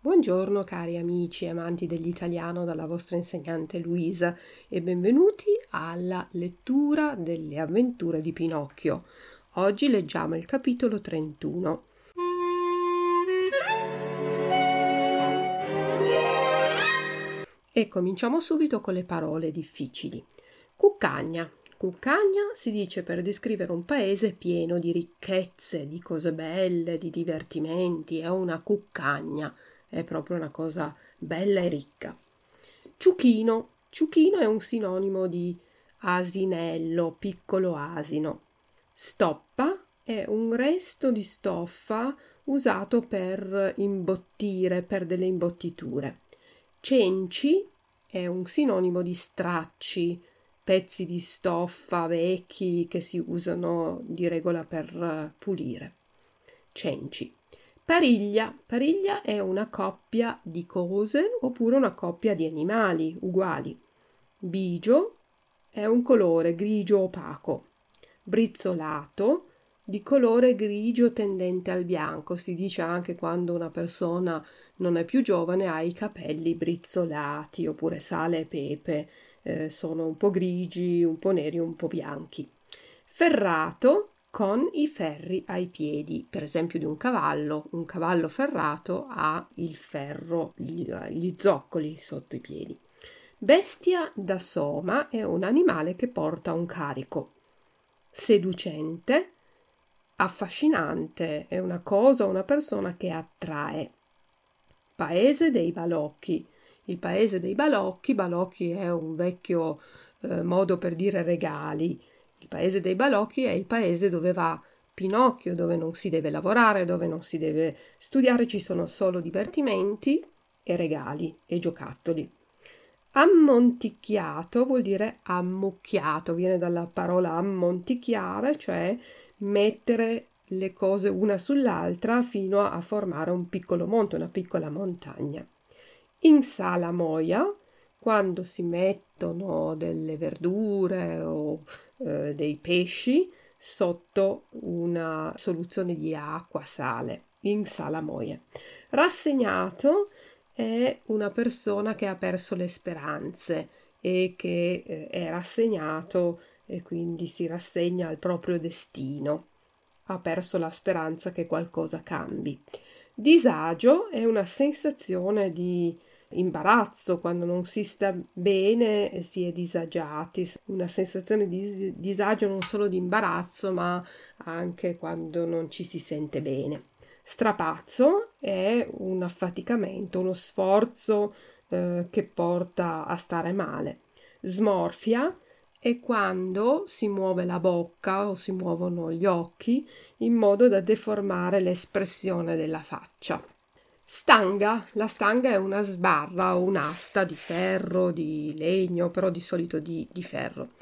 Buongiorno cari amici e amanti dell'italiano dalla vostra insegnante Luisa e benvenuti alla lettura delle avventure di Pinocchio. Oggi leggiamo il capitolo 31. E cominciamo subito con le parole difficili. Cuccagna. Cuccagna si dice per descrivere un paese pieno di ricchezze, di cose belle, di divertimenti. È una cuccagna, è proprio una cosa bella e ricca. Ciuchino. Ciuchino è un sinonimo di asinello, piccolo asino. Stoppa è un resto di stoffa usato per imbottire, per delle imbottiture. Cenci è un sinonimo di stracci, pezzi di stoffa vecchi che si usano di regola per pulire. Cenci. Pariglia. Pariglia è una coppia di cose oppure una coppia di animali uguali. Bigio è un colore grigio opaco. Brizzolato di colore grigio tendente al bianco. Si dice anche quando una persona non è più giovane ha i capelli brizzolati oppure sale e pepe eh, sono un po' grigi, un po' neri, un po' bianchi. Ferrato con i ferri ai piedi, per esempio di un cavallo. Un cavallo ferrato ha il ferro, gli, gli zoccoli sotto i piedi. Bestia da soma è un animale che porta un carico. Seducente, affascinante, è una cosa una persona che attrae. Paese dei balocchi il paese dei balocchi. Balocchi è un vecchio eh, modo per dire regali. Il paese dei balocchi è il paese dove va Pinocchio, dove non si deve lavorare, dove non si deve studiare, ci sono solo divertimenti e regali e giocattoli. Ammonticchiato vuol dire ammucchiato, viene dalla parola ammonticchiare, cioè mettere le cose una sull'altra fino a formare un piccolo monte, una piccola montagna. In sala moia, quando si mettono delle verdure o eh, dei pesci sotto una soluzione di acqua, sale, in sala moia. Rassegnato è una persona che ha perso le speranze e che eh, è rassegnato e quindi si rassegna al proprio destino. Ha perso la speranza che qualcosa cambi. Disagio è una sensazione di imbarazzo, quando non si sta bene si è disagiati, una sensazione di disagio non solo di imbarazzo ma anche quando non ci si sente bene. Strapazzo è un affaticamento, uno sforzo eh, che porta a stare male. Smorfia è quando si muove la bocca o si muovono gli occhi in modo da deformare l'espressione della faccia. Stanga, la stanga è una sbarra o un'asta di ferro, di legno, però di solito di, di ferro.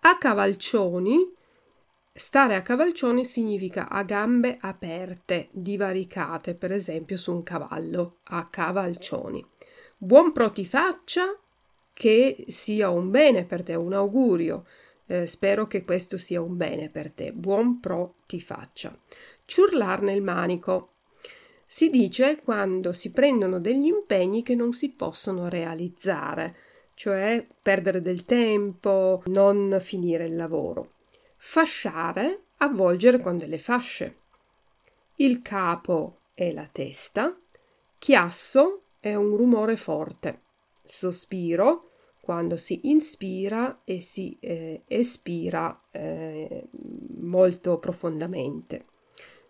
A cavalcioni, stare a cavalcioni significa a gambe aperte, divaricate, per esempio su un cavallo, a cavalcioni. Buon pro ti faccia, che sia un bene per te, un augurio. Eh, spero che questo sia un bene per te. Buon pro ti faccia. Ciurlar nel manico si dice quando si prendono degli impegni che non si possono realizzare, cioè perdere del tempo, non finire il lavoro. Fasciare, avvolgere con delle fasce. Il capo è la testa. Chiasso è un rumore forte. Sospiro quando si inspira e si eh, espira eh, molto profondamente.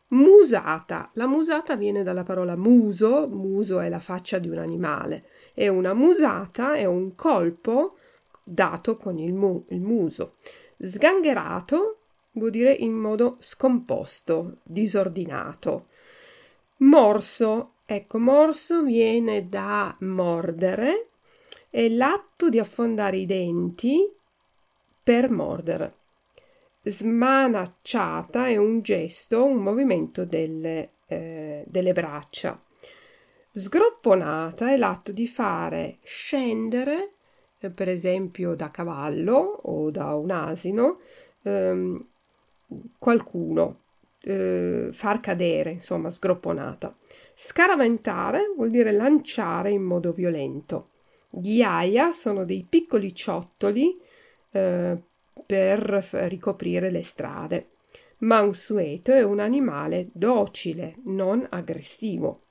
Musata. La musata viene dalla parola muso, muso è la faccia di un animale, e una musata è un colpo dato con il, mu- il muso. Sgangherato vuol dire in modo scomposto, disordinato. Morso. Ecco, morso viene da mordere, è l'atto di affondare i denti per mordere. Smanacciata è un gesto, un movimento delle, eh, delle braccia. Sgropponata è l'atto di fare scendere, eh, per esempio da cavallo o da un asino, ehm, qualcuno. eh, far cadere, insomma, sgropponata. Scaraventare vuol dire lanciare in modo violento. Ghiaia sono dei piccoli ciottoli eh, per ricoprire le strade. Mansueto è un animale docile, non aggressivo.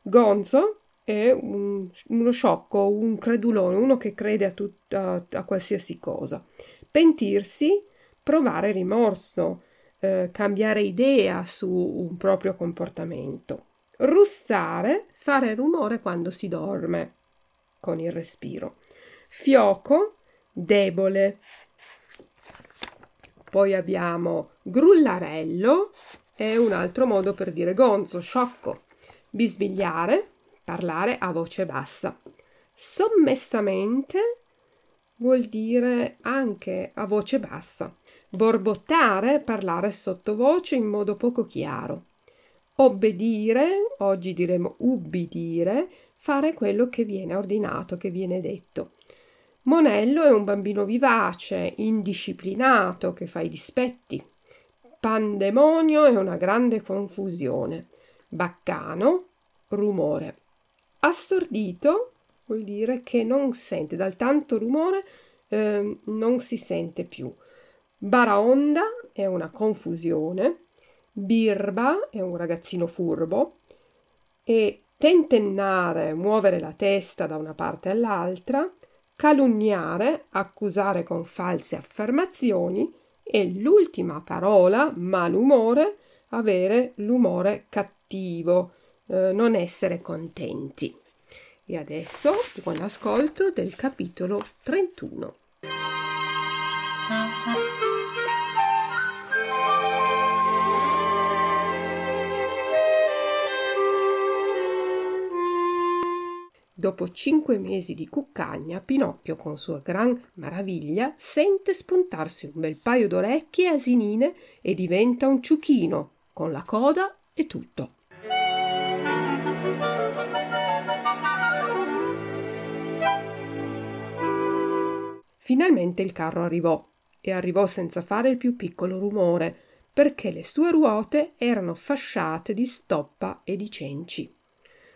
Gonzo è un, uno sciocco, un credulone, uno che crede a, tut, a, a qualsiasi cosa. Pentirsi, provare rimorso, eh, cambiare idea su un proprio comportamento. Russare, fare rumore quando si dorme con il respiro. Fioco, debole. Poi abbiamo grullarello, è un altro modo per dire gonzo, sciocco. Bisbigliare, parlare a voce bassa. Sommessamente vuol dire anche a voce bassa. Borbottare, parlare sottovoce in modo poco chiaro. Obbedire, oggi diremo ubbidire, fare quello che viene ordinato, che viene detto. Monello è un bambino vivace, indisciplinato, che fa i dispetti. Pandemonio è una grande confusione. Baccano, rumore. Assordito vuol dire che non sente, dal tanto rumore eh, non si sente più. Baraonda è una confusione, birba è un ragazzino furbo e tentennare, muovere la testa da una parte all'altra, calunniare, accusare con false affermazioni e l'ultima parola, malumore, avere l'umore cattivo, eh, non essere contenti. E adesso buon ascolto del capitolo 31. Dopo cinque mesi di cuccagna, Pinocchio, con sua gran maraviglia, sente spuntarsi un bel paio d'orecchie asinine e diventa un ciuchino, con la coda e tutto. Finalmente il carro arrivò, e arrivò senza fare il più piccolo rumore, perché le sue ruote erano fasciate di stoppa e di cenci.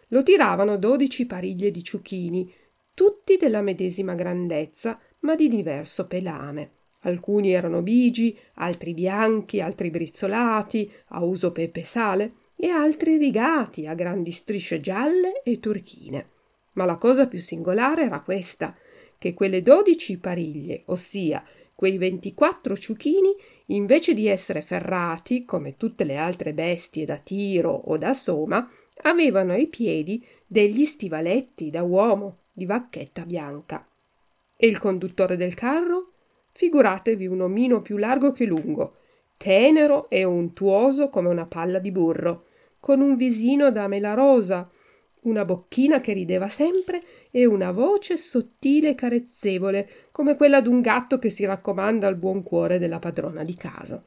Lo tiravano dodici pariglie di ciuchini, tutti della medesima grandezza, ma di diverso pelame. Alcuni erano bigi, altri bianchi, altri brizzolati, a uso pepe sale, e altri rigati a grandi strisce gialle e turchine. Ma la cosa più singolare era questa, che quelle dodici pariglie, ossia quei ventiquattro ciuchini, invece di essere ferrati, come tutte le altre bestie da tiro o da soma, avevano ai piedi degli stivaletti da uomo di vacchetta bianca. E il conduttore del carro? Figuratevi un omino più largo che lungo, tenero e untuoso come una palla di burro, con un visino da mela rosa, una bocchina che rideva sempre e una voce sottile e carezzevole, come quella d'un gatto che si raccomanda al buon cuore della padrona di casa.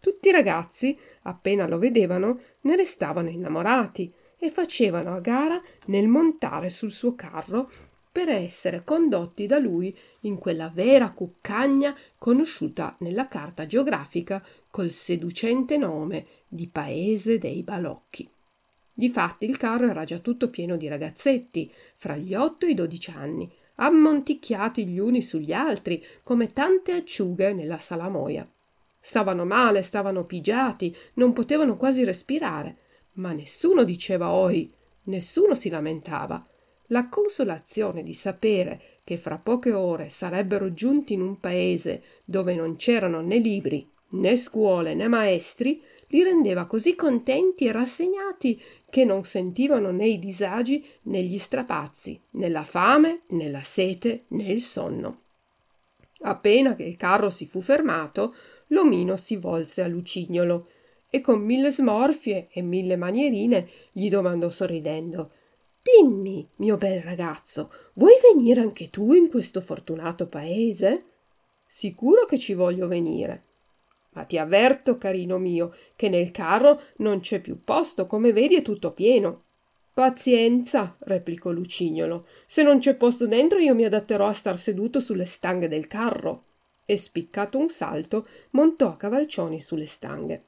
Tutti i ragazzi, appena lo vedevano, ne restavano innamorati e facevano a gara nel montare sul suo carro per essere condotti da lui in quella vera cuccagna conosciuta nella carta geografica col seducente nome di Paese dei Balocchi. Difatti il carro era già tutto pieno di ragazzetti, fra gli otto e i dodici anni, ammonticchiati gli uni sugli altri come tante acciughe nella salamoia. Stavano male, stavano pigiati, non potevano quasi respirare, ma nessuno diceva oi, nessuno si lamentava. La consolazione di sapere che fra poche ore sarebbero giunti in un paese dove non c'erano né libri, né scuole, né maestri, li rendeva così contenti e rassegnati che non sentivano né i disagi né gli strapazzi, né la fame, né la sete, né il sonno. Appena che il carro si fu fermato, l'omino si volse a Lucignolo e con mille smorfie e mille manierine gli domandò sorridendo Dimmi, mio bel ragazzo, vuoi venire anche tu in questo fortunato paese? Sicuro che ci voglio venire. Ma ti avverto, carino mio, che nel carro non c'è più posto, come vedi è tutto pieno. Pazienza, replicò Lucignolo. Se non c'è posto dentro io mi adatterò a star seduto sulle stanghe del carro. E spiccato un salto, montò a cavalcioni sulle stanghe.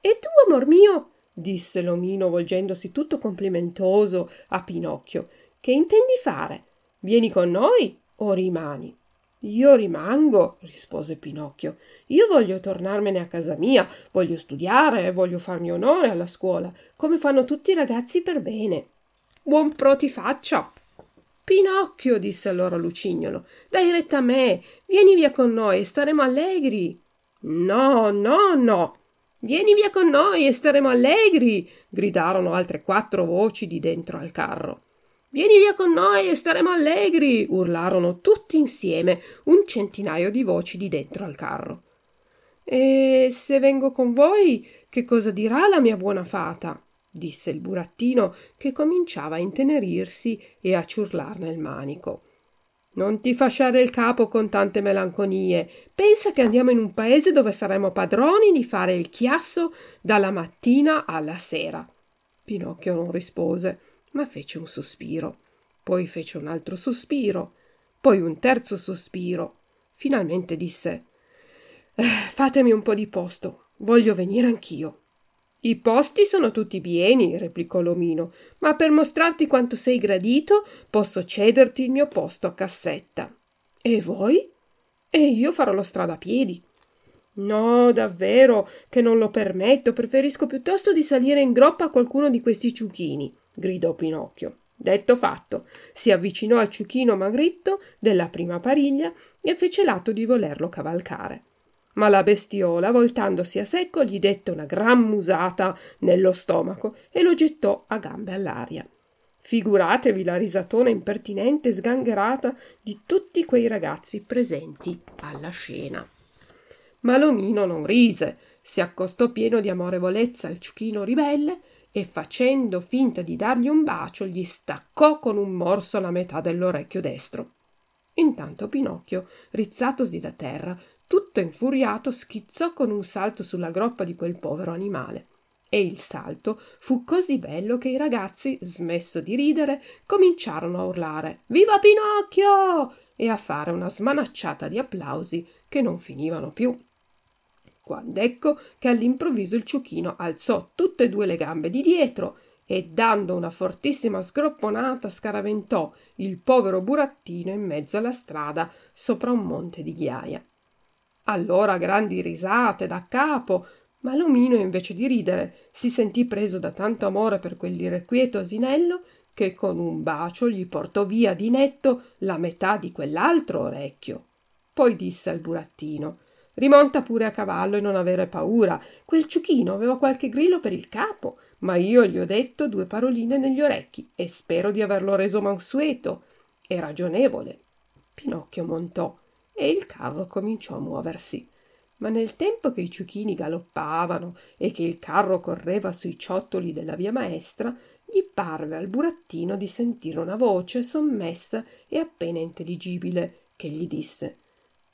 E tu, amor mio? disse l'omino volgendosi tutto complimentoso a Pinocchio. Che intendi fare? Vieni con noi o rimani? Io rimango, rispose Pinocchio. Io voglio tornarmene a casa mia, voglio studiare, voglio farmi onore alla scuola, come fanno tutti i ragazzi per bene. Buon pro ti faccia. Pinocchio, disse allora Lucignolo, dai retta a me, vieni via con noi e staremo allegri. No, no, no. Vieni via con noi e staremo allegri, gridarono altre quattro voci di dentro al carro. Vieni via con noi e staremo allegri! urlarono tutti insieme un centinaio di voci di dentro al carro. E se vengo con voi, che cosa dirà la mia buona fata? disse il burattino, che cominciava a intenerirsi e a ciurlarne il manico. Non ti fasciare il capo con tante melanconie. Pensa che andiamo in un paese dove saremo padroni di fare il chiasso dalla mattina alla sera. Pinocchio non rispose ma fece un sospiro, poi fece un altro sospiro, poi un terzo sospiro. Finalmente disse eh, Fatemi un po' di posto, voglio venire anch'io. I posti sono tutti pieni, replicò l'omino, ma per mostrarti quanto sei gradito posso cederti il mio posto a cassetta. E voi? E io farò la strada a piedi. No, davvero, che non lo permetto, preferisco piuttosto di salire in groppa a qualcuno di questi ciuchini gridò Pinocchio. Detto fatto, si avvicinò al ciuchino magritto della prima pariglia e fece l'atto di volerlo cavalcare. Ma la bestiola, voltandosi a secco, gli dette una gran musata nello stomaco e lo gettò a gambe all'aria. Figuratevi la risatona impertinente e sgangherata di tutti quei ragazzi presenti alla scena. Ma l'omino non rise, si accostò pieno di amorevolezza al ciuchino ribelle e facendo finta di dargli un bacio gli staccò con un morso la metà dell'orecchio destro. Intanto Pinocchio, rizzatosi da terra, tutto infuriato, schizzò con un salto sulla groppa di quel povero animale. E il salto fu così bello che i ragazzi, smesso di ridere, cominciarono a urlare Viva Pinocchio! e a fare una smanacciata di applausi che non finivano più quando ecco che all'improvviso il ciuchino alzò tutte e due le gambe di dietro e dando una fortissima sgropponata scaraventò il povero burattino in mezzo alla strada sopra un monte di ghiaia. Allora grandi risate da capo, ma l'omino invece di ridere si sentì preso da tanto amore per quell'irrequieto asinello che con un bacio gli portò via di netto la metà di quell'altro orecchio. Poi disse al burattino Rimonta pure a cavallo e non avere paura. Quel ciuchino aveva qualche grillo per il capo, ma io gli ho detto due paroline negli orecchi e spero di averlo reso mansueto e ragionevole. Pinocchio montò e il carro cominciò a muoversi. Ma nel tempo che i ciuchini galoppavano e che il carro correva sui ciottoli della via maestra, gli parve al burattino di sentire una voce sommessa e appena intelligibile che gli disse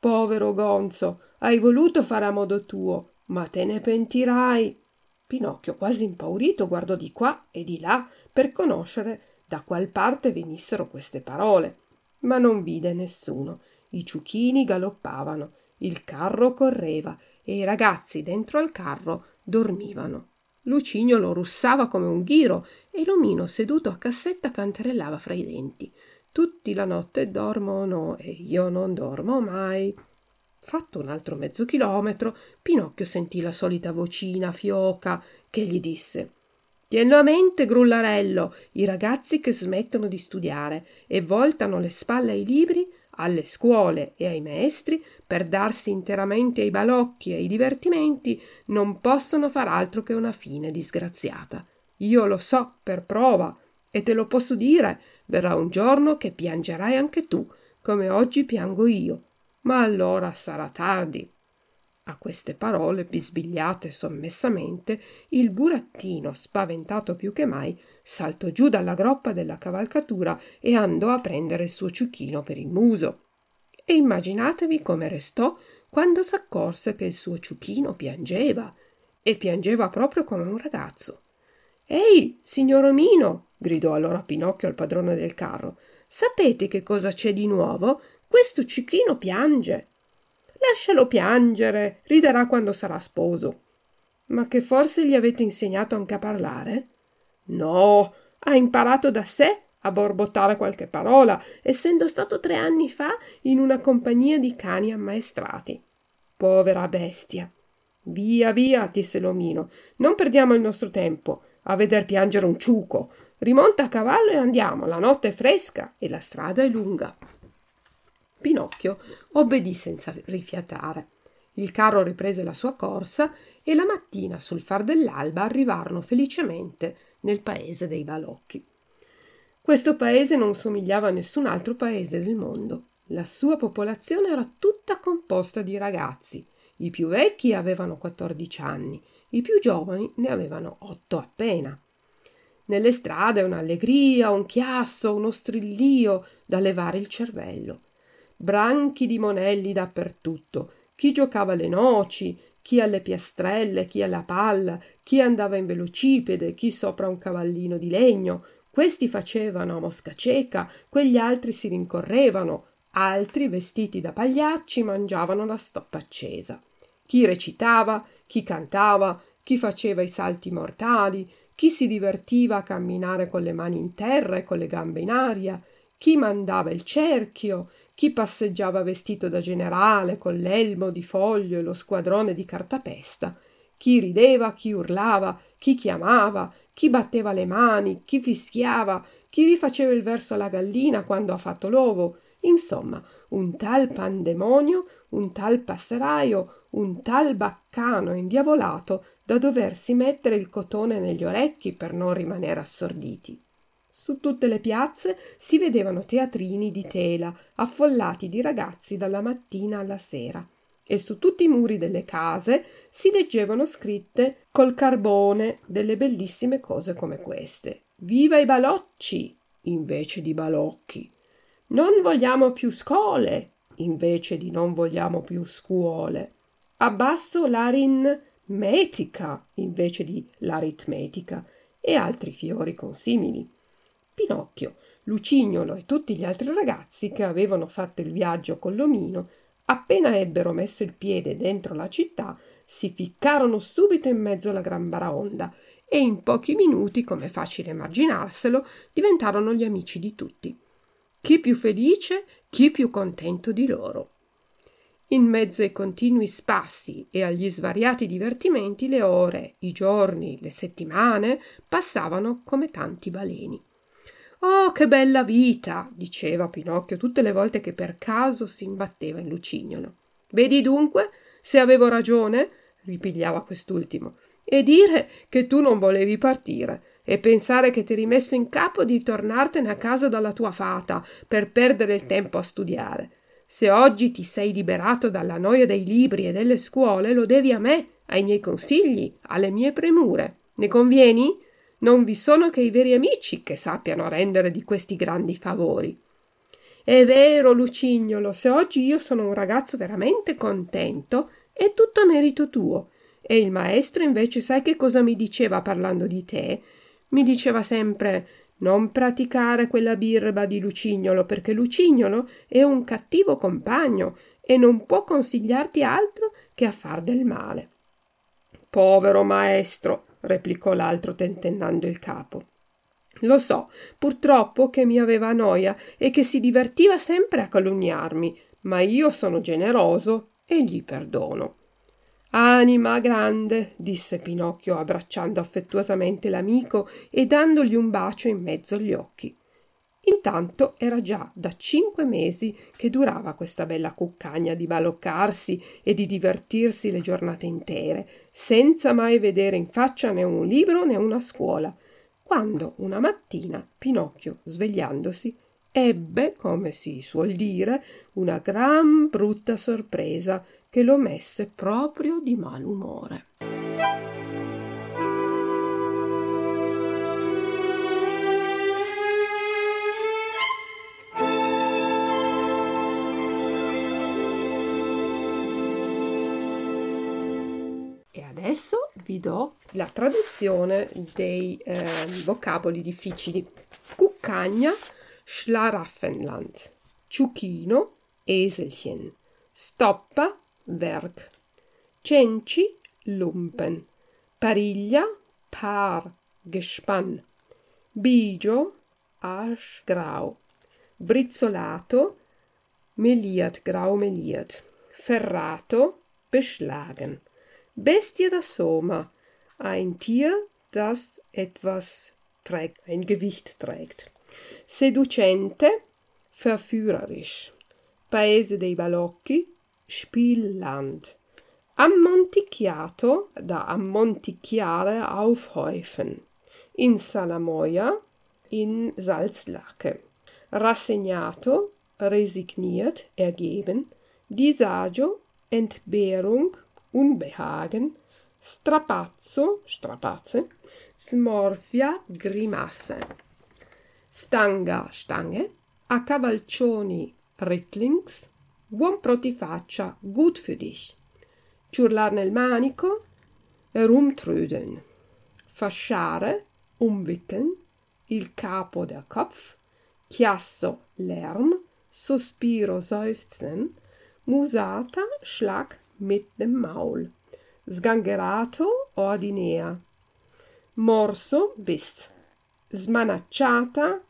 Povero Gonzo, hai voluto fare a modo tuo, ma te ne pentirai. Pinocchio, quasi impaurito, guardò di qua e di là per conoscere da qual parte venissero queste parole, ma non vide nessuno. I ciuchini galoppavano, il carro correva e i ragazzi dentro al carro dormivano. Lucignolo russava come un ghiro e l'omino seduto a cassetta canterellava fra i denti. Tutti la notte dormono e io non dormo mai. Fatto un altro mezzo chilometro, Pinocchio sentì la solita vocina fioca che gli disse Tienlo a mente, grullarello, i ragazzi che smettono di studiare e voltano le spalle ai libri, alle scuole e ai maestri per darsi interamente ai balocchi e ai divertimenti, non possono far altro che una fine disgraziata. Io lo so per prova e te lo posso dire, verrà un giorno che piangerai anche tu, come oggi piango io. Ma allora sarà tardi. A queste parole, bisbigliate sommessamente, il burattino, spaventato più che mai, saltò giù dalla groppa della cavalcatura e andò a prendere il suo ciuchino per il muso. E immaginatevi come restò quando s'accorse che il suo ciuchino piangeva, e piangeva proprio come un ragazzo. Ehi, signor Omino, gridò allora Pinocchio al padrone del carro, sapete che cosa c'è di nuovo? Questo ciuchino piange. Lascialo piangere, riderà quando sarà sposo. Ma che forse gli avete insegnato anche a parlare? No, ha imparato da sé a borbottare qualche parola, essendo stato tre anni fa in una compagnia di cani ammaestrati. Povera bestia. Via, via, disse l'omino, non perdiamo il nostro tempo a veder piangere un ciuco. Rimonta a cavallo e andiamo, la notte è fresca e la strada è lunga. Pinocchio obbedì senza rifiatare. Il carro riprese la sua corsa e la mattina sul far dell'alba arrivarono felicemente nel paese dei balocchi. Questo paese non somigliava a nessun altro paese del mondo. La sua popolazione era tutta composta di ragazzi. I più vecchi avevano 14 anni, i più giovani ne avevano 8 appena. Nelle strade un'allegria, un chiasso, uno strillio da levare il cervello. Branchi di monelli dappertutto, chi giocava alle noci, chi alle piastrelle, chi alla palla, chi andava in velocipede, chi sopra un cavallino di legno. Questi facevano a mosca cieca, quegli altri si rincorrevano, altri, vestiti da pagliacci, mangiavano la stoppa accesa. Chi recitava, chi cantava, chi faceva i salti mortali, chi si divertiva a camminare con le mani in terra e con le gambe in aria, chi mandava il cerchio, chi passeggiava vestito da generale con l'elmo di foglio e lo squadrone di cartapesta, chi rideva, chi urlava, chi chiamava, chi batteva le mani, chi fischiava, chi rifaceva il verso alla gallina quando ha fatto l'ovo, insomma, un tal pandemonio, un tal passeraio, un tal baccano indiavolato da doversi mettere il cotone negli orecchi per non rimanere assorditi. Su tutte le piazze si vedevano teatrini di tela, affollati di ragazzi dalla mattina alla sera, e su tutti i muri delle case si leggevano scritte col carbone delle bellissime cose come queste. Viva i balocci invece di balocchi. Non vogliamo più scole invece di non vogliamo più scuole. Abbasso l'aritmetica invece di l'aritmetica e altri fiori consimili. Pinocchio, Lucignolo e tutti gli altri ragazzi che avevano fatto il viaggio con l'omino, appena ebbero messo il piede dentro la città, si ficcarono subito in mezzo alla gran baraonda e in pochi minuti, come facile immaginarselo, diventarono gli amici di tutti. Chi più felice, chi più contento di loro. In mezzo ai continui spassi e agli svariati divertimenti le ore, i giorni, le settimane passavano come tanti baleni. Oh, che bella vita! diceva Pinocchio tutte le volte che per caso si imbatteva in Lucignolo. Vedi dunque se avevo ragione? ripigliava quest'ultimo. E dire che tu non volevi partire e pensare che ti rimesso in capo di tornartene a casa dalla tua fata per perdere il tempo a studiare. Se oggi ti sei liberato dalla noia dei libri e delle scuole, lo devi a me, ai miei consigli, alle mie premure. Ne convieni? Non vi sono che i veri amici che sappiano rendere di questi grandi favori. È vero, Lucignolo, se oggi io sono un ragazzo veramente contento, è tutto merito tuo. E il maestro invece sai che cosa mi diceva parlando di te? Mi diceva sempre non praticare quella birba di Lucignolo, perché Lucignolo è un cattivo compagno e non può consigliarti altro che a far del male. Povero maestro, replicò l'altro tentennando il capo. Lo so, purtroppo che mi aveva noia e che si divertiva sempre a calunniarmi, ma io sono generoso e gli perdono. Anima grande, disse Pinocchio abbracciando affettuosamente l'amico e dandogli un bacio in mezzo agli occhi. Intanto era già da cinque mesi che durava questa bella cuccagna di baloccarsi e di divertirsi le giornate intere, senza mai vedere in faccia né un libro né una scuola, quando una mattina Pinocchio, svegliandosi, ebbe, come si suol dire, una gran brutta sorpresa che lo messe proprio di malumore. Vi do la traduzione dei eh, vocaboli difficili. Cuccagna, Schlaraffenland, Ciuchino, Eselchen, Stoppa, Werk, Cenci, Lumpen, pariglia, Paar, Gespann, bigio, aschgrau, brizzolato, meliert, grau meliert, ferrato, beschlagen. Bestie da Sommer, ein Tier, das etwas trägt, ein Gewicht trägt. Seducente, verführerisch. Paese dei Balocchi, Spielland. Ammonticchiato, da ammonticchiare, aufhäufen. In Salamoia, in Salzlacke. Rassegnato, resigniert, ergeben. Disagio, Entbehrung, Unbehagen. Strapazzo, strapazze. Smorfia, grimasse. Stanga, stange. A cavalcioni, rittlings. Buon protifaccia, gut für dich. Ciurlar nel manico, rumtrödeln. Fasciare, umwickeln. Il capo, der Kopf. Chiasso, Lärm. Sospiro, seufzen. Musata, Schlag mit dem Maul. Sgangherato, ordinär. Morso, Biss. Smanacciata,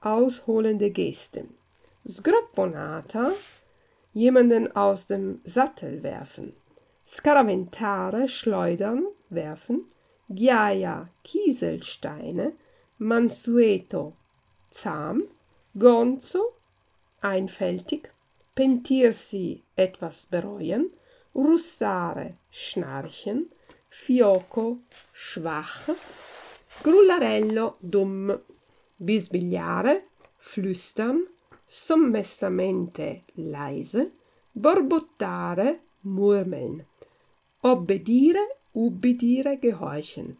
ausholende Geste. Sgropponata, jemanden aus dem Sattel werfen. Scaraventare, schleudern, werfen. Ghiaia, Kieselsteine. Mansueto, zahm. Gonzo, einfältig. Pentirsi, etwas bereuen. Russare, schnarchen. Fioco, schwach. Grullarello, dumm. Bisbigliare, flüstern sommessamente leise, borbottare, murmeln, obbedire, ubbidire, gehorchen,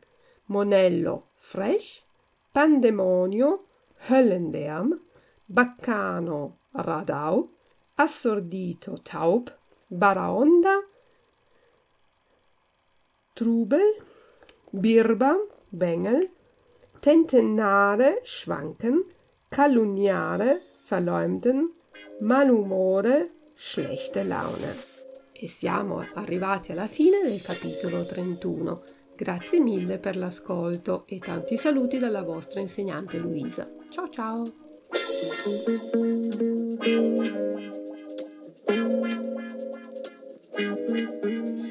Monello, frech, Pandemonio, Höllenlärm, Baccano, Radau, Assordito, taub, Baraonda, Trubel, Birba, Bengel, Tentennare, schwanken, calunniare, verleumden, malumore, schlechte Laune. E siamo arrivati alla fine del capitolo 31. Grazie mille per l'ascolto e tanti saluti dalla vostra insegnante Luisa. Ciao ciao! Thank you.